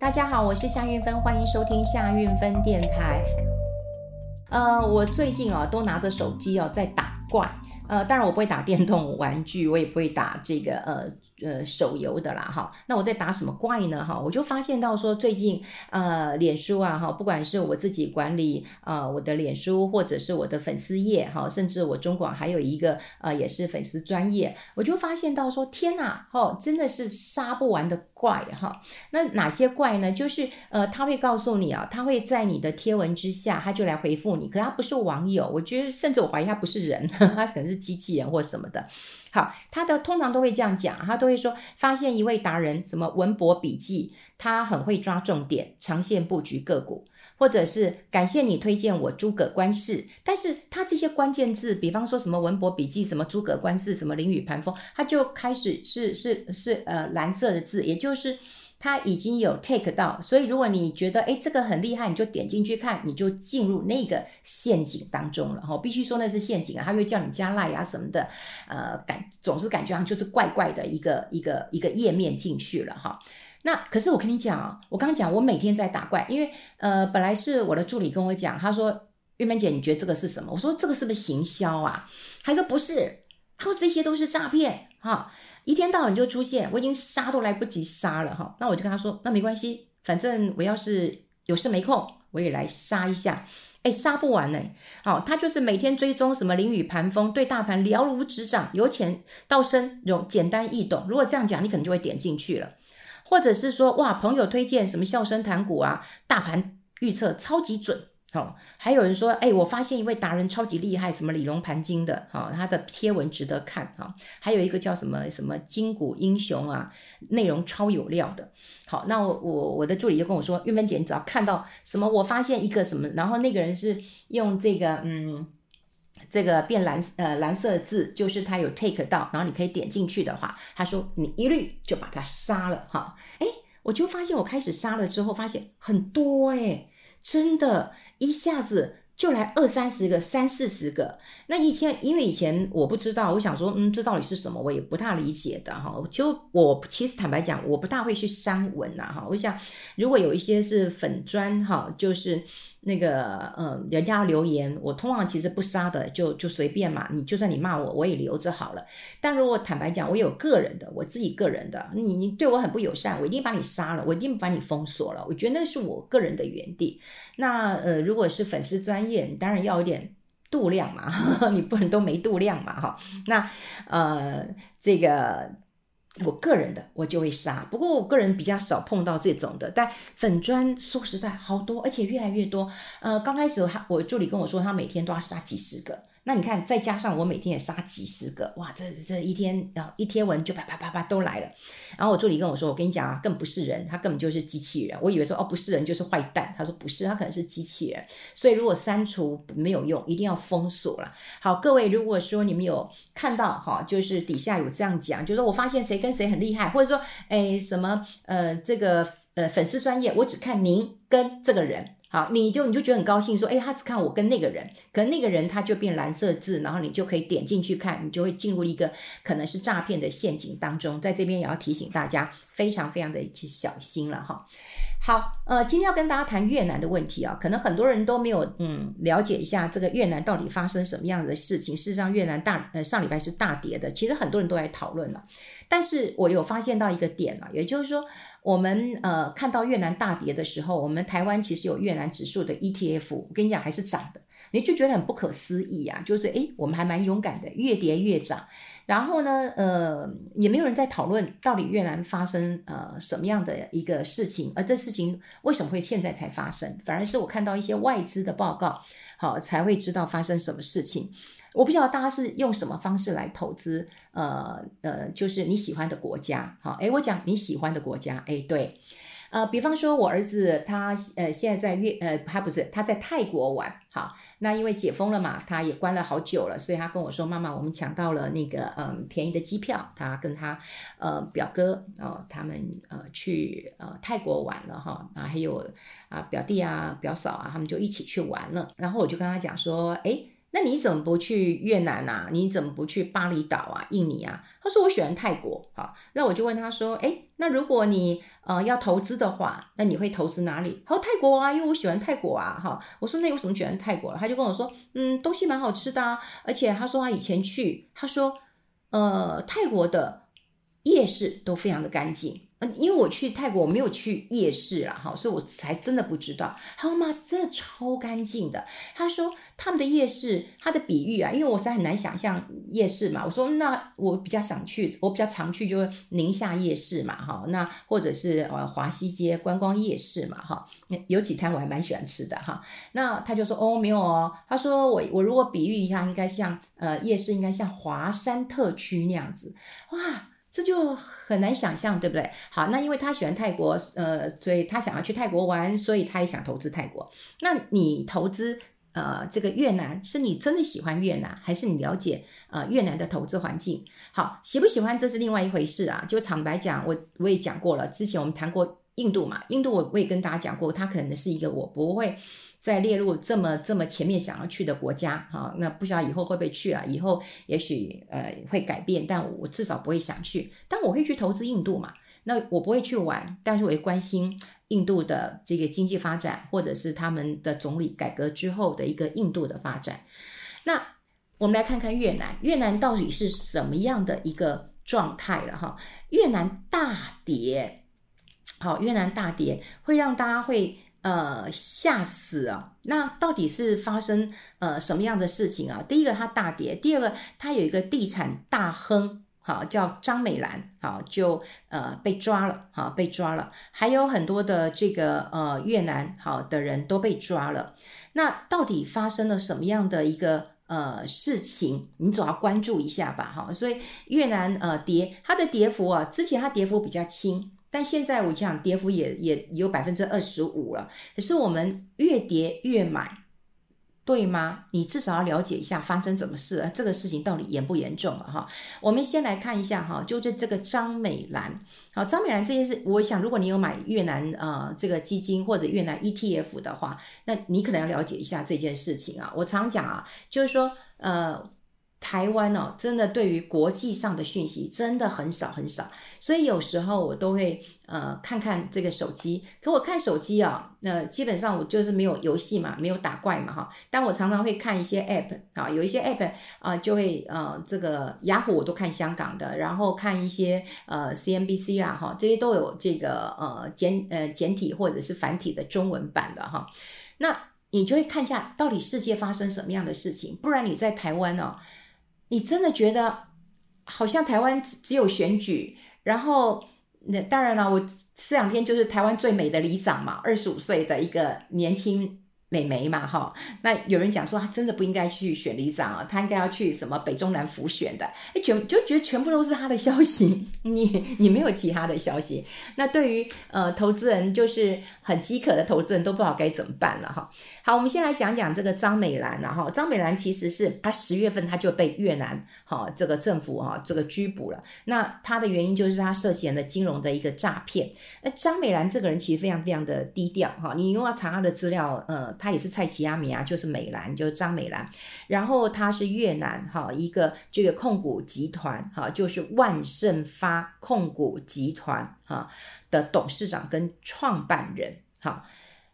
大家好，我是夏韵芬，欢迎收听夏韵芬电台。呃，我最近啊，都拿着手机哦，在打怪。呃，当然我不会打电动玩具，我也不会打这个呃。呃，手游的啦，哈，那我在打什么怪呢？哈，我就发现到说，最近呃，脸书啊，哈，不管是我自己管理啊、呃，我的脸书，或者是我的粉丝页，哈，甚至我中广还有一个呃，也是粉丝专业，我就发现到说，天哪，哈，真的是杀不完的怪，哈。那哪些怪呢？就是呃，他会告诉你啊，他会在你的贴文之下，他就来回复你，可他不是网友，我觉得甚至我怀疑他不是人，他可能是机器人或什么的。好，他的通常都会这样讲，他都会说发现一位达人，什么文博笔记，他很会抓重点，长线布局个股，或者是感谢你推荐我诸葛观世，但是他这些关键字，比方说什么文博笔记，什么诸葛观世，什么林雨盘风，他就开始是是是呃蓝色的字，也就是。他已经有 take 到，所以如果你觉得诶这个很厉害，你就点进去看，你就进入那个陷阱当中了哈。必须说那是陷阱啊，他会叫你加 like 啊什么的，呃，感总是感觉上就是怪怪的一个一个一个页面进去了哈。那可是我跟你讲啊，我刚刚讲我每天在打怪，因为呃本来是我的助理跟我讲，他说韵芬姐你觉得这个是什么？我说这个是不是行销啊？他说不是，他说这些都是诈骗哈。一天到晚就出现，我已经杀都来不及杀了哈，那我就跟他说，那没关系，反正我要是有事没空，我也来杀一下，哎，杀不完呢。好，他就是每天追踪什么林雨盘风，对大盘了如指掌，由浅到深，容简单易懂。如果这样讲，你可能就会点进去了，或者是说，哇，朋友推荐什么笑声谈股啊，大盘预测超级准。好，还有人说，哎，我发现一位达人超级厉害，什么李龙盘经的，哈，他的贴文值得看，哈，还有一个叫什么什么金股英雄啊，内容超有料的，好，那我我我的助理就跟我说，玉芬姐，你只要看到什么，我发现一个什么，然后那个人是用这个嗯，这个变蓝呃蓝色字，就是他有 take 到，然后你可以点进去的话，他说你一律就把他杀了，哈，哎，我就发现我开始杀了之后，发现很多哎，真的。一下子就来二三十个、三四十个。那以前，因为以前我不知道，我想说，嗯，这到底是什么？我也不大理解的哈。就我其实坦白讲，我不大会去删文呐哈。我想，如果有一些是粉砖哈，就是。那个，嗯，人家留言，我通常其实不杀的，就就随便嘛。你就算你骂我，我也留着好了。但如果坦白讲，我有个人的，我自己个人的，你你对我很不友善，我一定把你杀了，我一定把你封锁了。我觉得那是我个人的原地。那呃，如果是粉丝专业，你当然要有点度量嘛，呵呵，你不能都没度量嘛，哈。那呃，这个。我个人的我就会杀，不过我个人比较少碰到这种的，但粉砖说实在好多，而且越来越多。呃，刚开始他我助理跟我说，他每天都要杀几十个。那你看，再加上我每天也杀几十个，哇，这这一天啊，一贴文就啪啪啪啪都来了。然后我助理跟我说，我跟你讲啊，更不是人，他根本就是机器人。我以为说哦，不是人就是坏蛋，他说不是，他可能是机器人。所以如果删除没有用，一定要封锁了。好，各位，如果说你们有看到哈，就是底下有这样讲，就是我发现谁跟谁很厉害，或者说哎什么呃这个呃粉丝专业，我只看您跟这个人。好，你就你就觉得很高兴，说，诶，他只看我跟那个人，可能那个人他就变蓝色字，然后你就可以点进去看，你就会进入一个可能是诈骗的陷阱当中。在这边也要提醒大家，非常非常的去小心了哈。好，呃，今天要跟大家谈越南的问题啊，可能很多人都没有嗯了解一下这个越南到底发生什么样的事情。事实上，越南大呃上礼拜是大跌的，其实很多人都在讨论了，但是我有发现到一个点啊，也就是说。我们呃看到越南大跌的时候，我们台湾其实有越南指数的 ETF，我跟你讲还是涨的，你就觉得很不可思议啊！就是诶，我们还蛮勇敢的，越跌越涨。然后呢，呃，也没有人在讨论到底越南发生呃什么样的一个事情，而这事情为什么会现在才发生？反而是我看到一些外资的报告，好才会知道发生什么事情。我不知道大家是用什么方式来投资，呃呃，就是你喜欢的国家，好，诶，我讲你喜欢的国家，诶，对，呃，比方说我儿子他呃现在在越呃他不是他在泰国玩，好，那因为解封了嘛，他也关了好久了，所以他跟我说，妈妈，我们抢到了那个嗯、便宜的机票，他跟他呃表哥哦、他们呃去呃泰国玩了哈，啊还有啊表弟啊表嫂啊他们就一起去玩了，然后我就跟他讲说，诶。那你怎么不去越南啊？你怎么不去巴厘岛啊、印尼啊？他说我喜欢泰国。好，那我就问他说，诶，那如果你呃要投资的话，那你会投资哪里？他说泰国啊，因为我喜欢泰国啊。哈，我说那有什么喜欢泰国？他就跟我说，嗯，东西蛮好吃的啊，而且他说他以前去，他说呃泰国的夜市都非常的干净。因为我去泰国，我没有去夜市啦，哈，所以我才真的不知道。他说妈，真的超干净的。他说他们的夜市，他的比喻啊，因为我实在很难想象夜市嘛。我说那我比较想去，我比较常去就是宁夏夜市嘛，哈，那或者是呃华西街观光夜市嘛，哈，有几摊我还蛮喜欢吃的哈。那他就说哦没有哦，他说我我如果比喻一下，应该像呃夜市，应该像华山特区那样子，哇。这就很难想象，对不对？好，那因为他喜欢泰国，呃，所以他想要去泰国玩，所以他也想投资泰国。那你投资呃这个越南，是你真的喜欢越南，还是你了解呃越南的投资环境？好，喜不喜欢这是另外一回事啊。就坦白讲，我我也讲过了，之前我们谈过印度嘛，印度我我也跟大家讲过，它可能是一个我不会。再列入这么这么前面想要去的国家，哈，那不知道以后会不会去啊？以后也许呃会改变，但我至少不会想去。但我会去投资印度嘛？那我不会去玩，但是我会关心印度的这个经济发展，或者是他们的总理改革之后的一个印度的发展。那我们来看看越南，越南到底是什么样的一个状态了哈？越南大跌，好，越南大跌会让大家会。呃，吓死啊！那到底是发生呃什么样的事情啊？第一个，它大跌；第二个，它有一个地产大亨，好叫张美兰，好就呃被抓了，好被抓了。还有很多的这个呃越南好的人都被抓了。那到底发生了什么样的一个呃事情？你总要关注一下吧，哈。所以越南呃跌，它的跌幅啊，之前它跌幅比较轻。但现在我讲跌幅也也有百分之二十五了，可是我们越跌越买，对吗？你至少要了解一下发生什么事啊，这个事情到底严不严重了哈？我们先来看一下哈，就是这个张美兰，好，张美兰这件事，我想如果你有买越南呃这个基金或者越南 ETF 的话，那你可能要了解一下这件事情啊。我常讲啊，就是说呃。台湾哦，真的对于国际上的讯息真的很少很少，所以有时候我都会呃看看这个手机。可我看手机啊，那、基本上我就是没有游戏嘛，没有打怪嘛哈。但我常常会看一些 app 啊，有一些 app 啊就会呃这个雅虎我都看香港的，然后看一些呃 CNBC 啦哈，这些都有这个呃简呃简体或者是繁体的中文版的哈。那你就会看一下到底世界发生什么样的事情，不然你在台湾哦。你真的觉得好像台湾只有选举，然后那当然了，我这两天就是台湾最美的里长嘛，二十五岁的一个年轻。美眉嘛，哈，那有人讲说他真的不应该去选里长啊，他应该要去什么北中南辅选的，哎，全就觉得全部都是他的消息，你你没有其他的消息，那对于呃投资人就是很饥渴的投资人都不知道该怎么办了哈。好，我们先来讲讲这个张美兰，然后张美兰其实是他十月份他就被越南哈这个政府哈这个拘捕了，那他的原因就是他涉嫌了金融的一个诈骗。那张美兰这个人其实非常非常的低调哈，你如果要查他的资料，呃。他也是蔡奇阿米啊，就是美兰，就是张美兰。然后他是越南哈一个这个控股集团哈，就是万盛发控股集团哈的董事长跟创办人哈。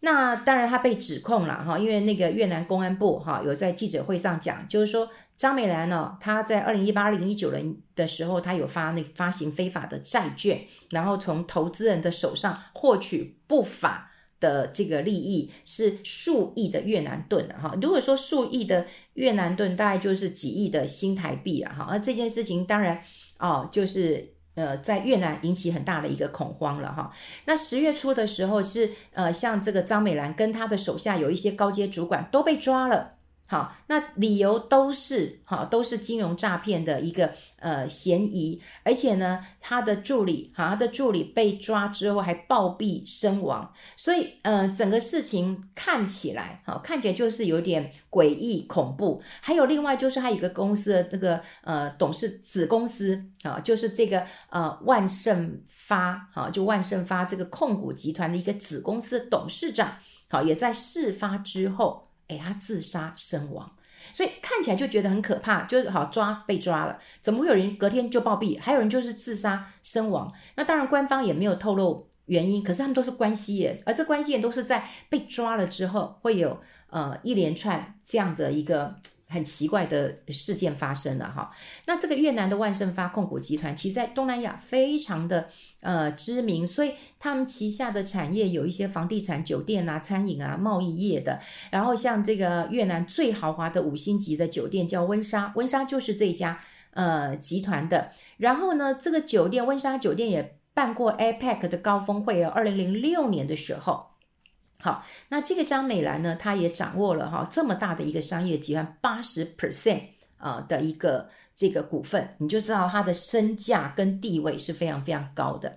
那当然他被指控了哈，因为那个越南公安部哈有在记者会上讲，就是说张美兰呢，他在二零一八、二零一九年的时候，他有发那发行非法的债券，然后从投资人的手上获取不法。的这个利益是数亿的越南盾哈，如果说数亿的越南盾，大概就是几亿的新台币啊哈。那这件事情当然哦，就是呃，在越南引起很大的一个恐慌了哈。那十月初的时候是呃，像这个张美兰跟她的手下有一些高阶主管都被抓了。好，那理由都是好，都是金融诈骗的一个呃嫌疑，而且呢，他的助理，哈，他的助理被抓之后还暴毙身亡，所以呃，整个事情看起来，好，看起来就是有点诡异恐怖。还有另外就是他有一个公司的那个呃董事子公司啊，就是这个呃万盛发，哈，就万盛发这个控股集团的一个子公司董事长，好，也在事发之后。哎，他自杀身亡，所以看起来就觉得很可怕，就是好抓被抓了，怎么会有人隔天就暴毙？还有人就是自杀身亡。那当然官方也没有透露原因，可是他们都是关系人，而这关系人都是在被抓了之后会有呃一连串这样的一个。很奇怪的事件发生了哈，那这个越南的万盛发控股集团，其实在东南亚非常的呃知名，所以他们旗下的产业有一些房地产、酒店啊、餐饮啊、贸易业的，然后像这个越南最豪华的五星级的酒店叫温莎，温莎就是这家呃集团的，然后呢，这个酒店温莎酒店也办过 APEC 的高峰会，二零零六年的时候。好，那这个张美兰呢，她也掌握了哈这么大的一个商业集团八十 percent 啊的一个这个股份，你就知道她的身价跟地位是非常非常高的。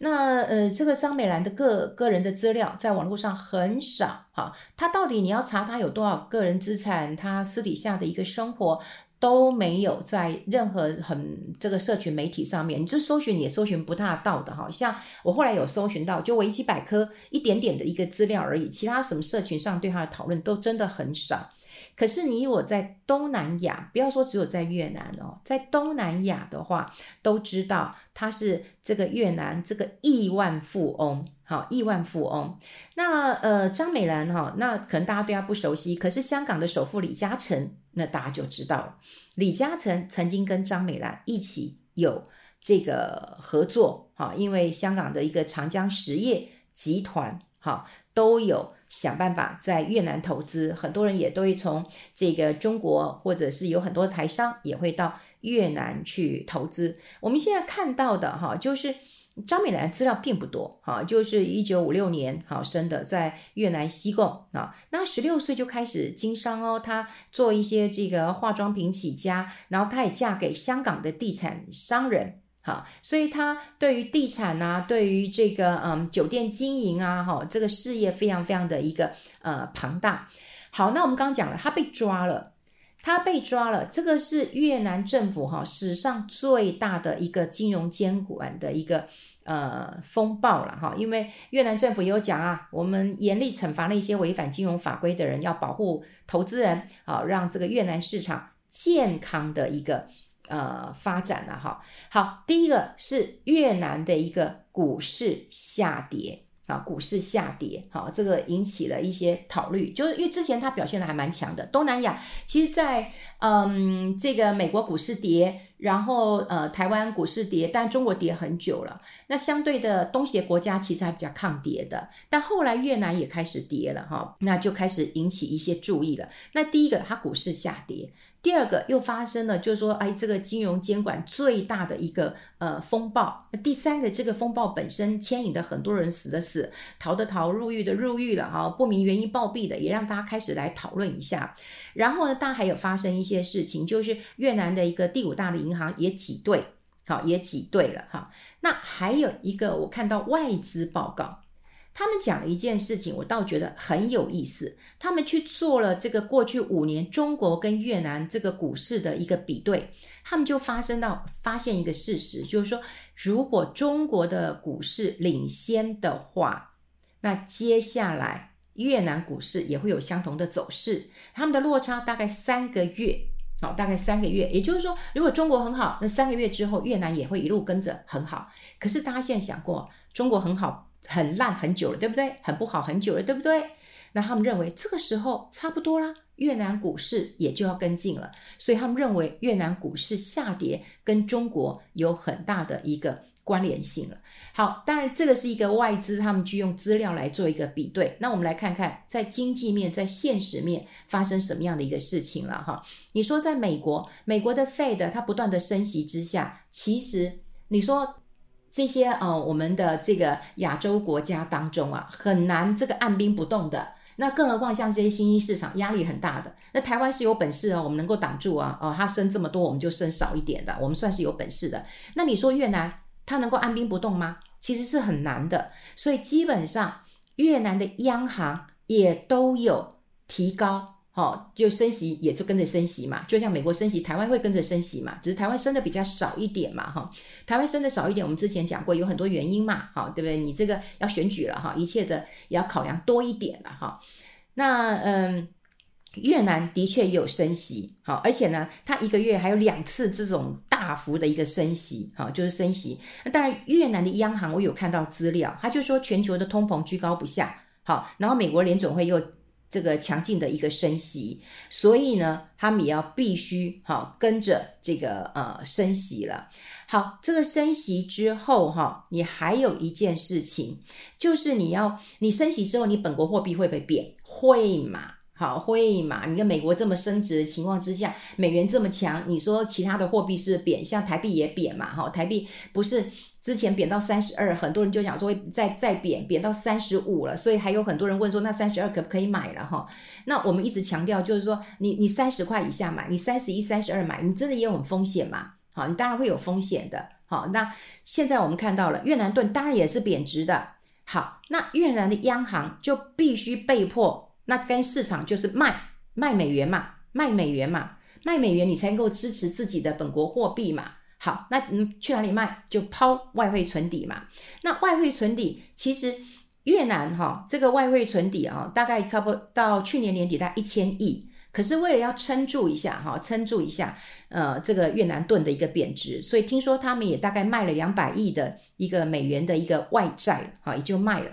那呃，这个张美兰的个个人的资料在网络上很少哈，她到底你要查她有多少个人资产，她私底下的一个生活。都没有在任何很这个社群媒体上面，你这搜寻也搜寻不大到的，好像我后来有搜寻到，就维基百科一点点的一个资料而已，其他什么社群上对他的讨论都真的很少。可是你我在东南亚，不要说只有在越南哦，在东南亚的话，都知道他是这个越南这个亿万富翁，好，亿万富翁。那呃张美兰哈，那可能大家对他不熟悉，可是香港的首富李嘉诚。那大家就知道了，李嘉诚曾经跟张美兰一起有这个合作，哈，因为香港的一个长江实业集团，哈，都有想办法在越南投资，很多人也都会从这个中国，或者是有很多台商也会到越南去投资。我们现在看到的，哈，就是。张美兰资料并不多，哈，就是一九五六年好生的，在越南西贡啊，那十六岁就开始经商哦，她做一些这个化妆品起家，然后她也嫁给香港的地产商人，哈，所以她对于地产啊，对于这个嗯酒店经营啊，哈，这个事业非常非常的一个呃庞大。好，那我们刚刚讲了，她被抓了。他被抓了，这个是越南政府哈史上最大的一个金融监管的一个呃风暴了哈，因为越南政府有讲啊，我们严厉惩罚那些违反金融法规的人，要保护投资人啊，让这个越南市场健康的一个呃发展了哈。好，第一个是越南的一个股市下跌。啊，股市下跌，好，这个引起了一些讨论，就是因为之前它表现的还蛮强的。东南亚其实在，嗯，这个美国股市跌，然后呃，台湾股市跌，但中国跌很久了。那相对的东协国家其实还比较抗跌的，但后来越南也开始跌了哈，那就开始引起一些注意了。那第一个，它股市下跌。第二个又发生了，就是说，哎，这个金融监管最大的一个呃风暴。第三个，这个风暴本身牵引的很多人死的死，逃的逃，入狱的入狱了哈，不明原因暴毙的，也让大家开始来讨论一下。然后呢，当然还有发生一些事情，就是越南的一个第五大的银行也挤兑，好，也挤兑了哈。那还有一个，我看到外资报告。他们讲了一件事情，我倒觉得很有意思。他们去做了这个过去五年中国跟越南这个股市的一个比对，他们就发生到发现一个事实，就是说，如果中国的股市领先的话，那接下来越南股市也会有相同的走势。他们的落差大概三个月，好，大概三个月。也就是说，如果中国很好，那三个月之后越南也会一路跟着很好。可是大家现在想过，中国很好。很烂很久了，对不对？很不好很久了，对不对？那他们认为这个时候差不多啦，越南股市也就要跟进了，所以他们认为越南股市下跌跟中国有很大的一个关联性了。好，当然这个是一个外资，他们去用资料来做一个比对。那我们来看看在经济面、在现实面发生什么样的一个事情了哈。你说在美国，美国的 Fed 它不断的升息之下，其实你说。这些呃，我们的这个亚洲国家当中啊，很难这个按兵不动的。那更何况像这些新兴市场，压力很大的。那台湾是有本事啊，我们能够挡住啊。哦，它升这么多，我们就升少一点的，我们算是有本事的。那你说越南，它能够按兵不动吗？其实是很难的。所以基本上，越南的央行也都有提高。哦，就升息也就跟着升息嘛，就像美国升息，台湾会跟着升息嘛，只是台湾升的比较少一点嘛，哈，台湾升的少一点，我们之前讲过有很多原因嘛，哈，对不对？你这个要选举了哈，一切的也要考量多一点了哈。那嗯，越南的确也有升息，好，而且呢，它一个月还有两次这种大幅的一个升息，好，就是升息。那当然，越南的央行我有看到资料，他就说全球的通膨居高不下，好，然后美国联准会又这个强劲的一个升息，所以呢，他们也要必须哈跟着这个呃升息了。好，这个升息之后哈，你还有一件事情，就是你要你升息之后，你本国货币会不会贬？会嘛？好，会嘛？你跟美国这么升值的情况之下，美元这么强，你说其他的货币是贬，像台币也贬嘛？哈，台币不是之前贬到三十二，很多人就讲说会再再贬，贬到三十五了，所以还有很多人问说，那三十二可不可以买了？哈，那我们一直强调就是说，你你三十块以下买，你三十一、三十二买，你真的也有很风险嘛？好，你当然会有风险的。好，那现在我们看到了越南盾当然也是贬值的。好，那越南的央行就必须被迫。那跟市场就是卖卖美元嘛，卖美元嘛，卖美元你才能够支持自己的本国货币嘛。好，那嗯去哪里卖？就抛外汇存底嘛。那外汇存底其实越南哈这个外汇存底啊，大概差不多到去年年底大概一千亿。可是为了要撑住一下哈，撑住一下呃这个越南盾的一个贬值，所以听说他们也大概卖了两百亿的一个美元的一个外债，好也就卖了。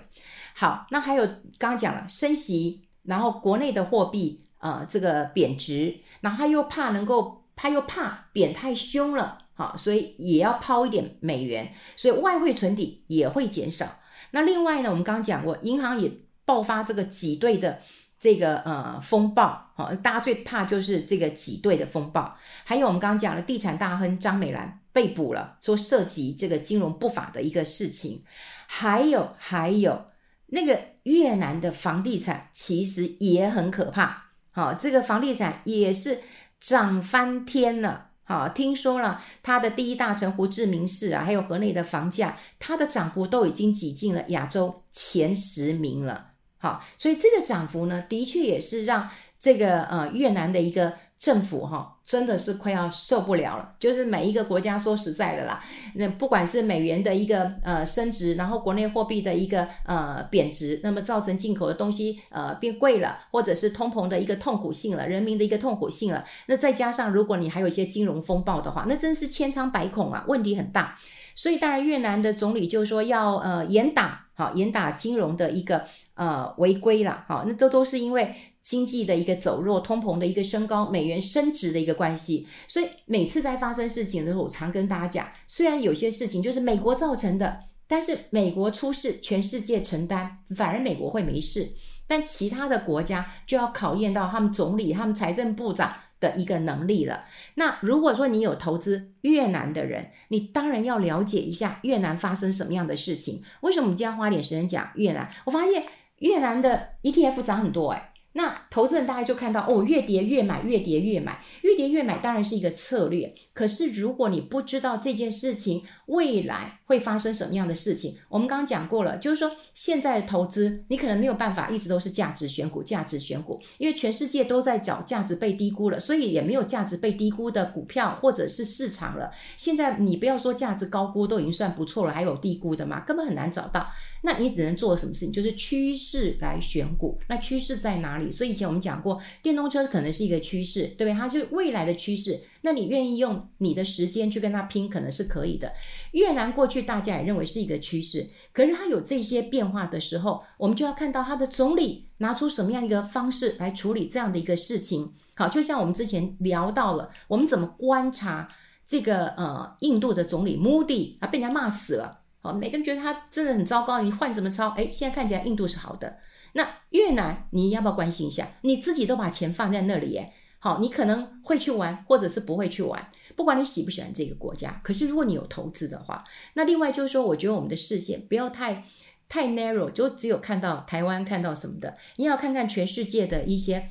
好，那还有刚刚讲了升息。然后国内的货币啊、呃，这个贬值，然后他又怕能够，他又怕贬太凶了，好，所以也要抛一点美元，所以外汇存底也会减少。那另外呢，我们刚刚讲过，银行也爆发这个挤兑的这个呃风暴，好，大家最怕就是这个挤兑的风暴。还有我们刚刚讲的地产大亨张美兰被捕了，说涉及这个金融不法的一个事情，还有还有。那个越南的房地产其实也很可怕，好，这个房地产也是涨翻天了，好，听说了它的第一大城胡志明市啊，还有河内的房价，它的涨幅都已经挤进了亚洲前十名了，好，所以这个涨幅呢，的确也是让这个呃越南的一个。政府哈真的是快要受不了了，就是每一个国家说实在的啦，那不管是美元的一个呃升值，然后国内货币的一个呃贬值，那么造成进口的东西呃变贵了，或者是通膨的一个痛苦性了，人民的一个痛苦性了，那再加上如果你还有一些金融风暴的话，那真是千疮百孔啊，问题很大。所以当然越南的总理就说要呃严打好严打金融的一个呃违规了，好，那这都是因为。经济的一个走弱，通膨的一个升高，美元升值的一个关系，所以每次在发生事情的时候，我常跟大家讲，虽然有些事情就是美国造成的，但是美国出事，全世界承担，反而美国会没事，但其他的国家就要考验到他们总理、他们财政部长的一个能力了。那如果说你有投资越南的人，你当然要了解一下越南发生什么样的事情。为什么我们今天花点时间讲越南？我发现越南的 ETF 涨很多，诶那投资人大概就看到哦，越跌越买，越跌越买，越跌越买，当然是一个策略。可是如果你不知道这件事情未来会发生什么样的事情，我们刚刚讲过了，就是说现在的投资你可能没有办法一直都是价值选股，价值选股，因为全世界都在找价值被低估了，所以也没有价值被低估的股票或者是市场了。现在你不要说价值高估都已经算不错了，还有低估的嘛，根本很难找到。那你只能做什么事情？就是趋势来选股。那趋势在哪里？所以以前我们讲过，电动车可能是一个趋势，对不对？它就是未来的趋势。那你愿意用你的时间去跟他拼，可能是可以的。越南过去大家也认为是一个趋势，可是它有这些变化的时候，我们就要看到它的总理拿出什么样一个方式来处理这样的一个事情。好，就像我们之前聊到了，我们怎么观察这个呃印度的总理 Modi 啊，被人家骂死了。好每个人觉得他真的很糟糕，你换什么操？哎，现在看起来印度是好的。那越南你要不要关心一下？你自己都把钱放在那里，耶，好，你可能会去玩，或者是不会去玩，不管你喜不喜欢这个国家。可是如果你有投资的话，那另外就是说，我觉得我们的视线不要太太 narrow，就只有看到台湾看到什么的，你要看看全世界的一些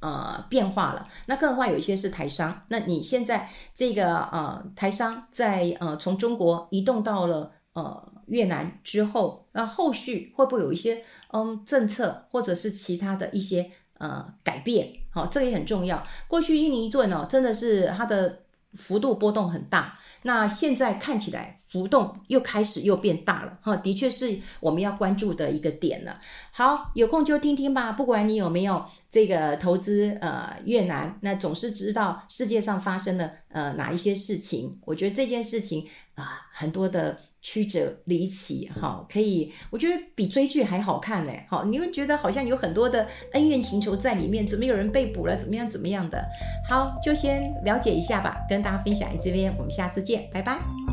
呃变化了。那更何况有一些是台商，那你现在这个呃台商在呃从中国移动到了。呃，越南之后，那后续会不会有一些嗯政策，或者是其他的一些呃改变？好、这个也很重要。过去印尼盾哦，真的是它的幅度波动很大。那现在看起来浮动又开始又变大了，哈，的确是我们要关注的一个点了。好，有空就听听吧。不管你有没有这个投资呃越南，那总是知道世界上发生了呃哪一些事情。我觉得这件事情啊、很多的。曲折离奇，哈，可以，我觉得比追剧还好看嘞，好，你会觉得好像有很多的恩怨情仇在里面，怎么有人被捕了，怎么样怎么样的，好，就先了解一下吧，跟大家分享这边，我们下次见，拜拜。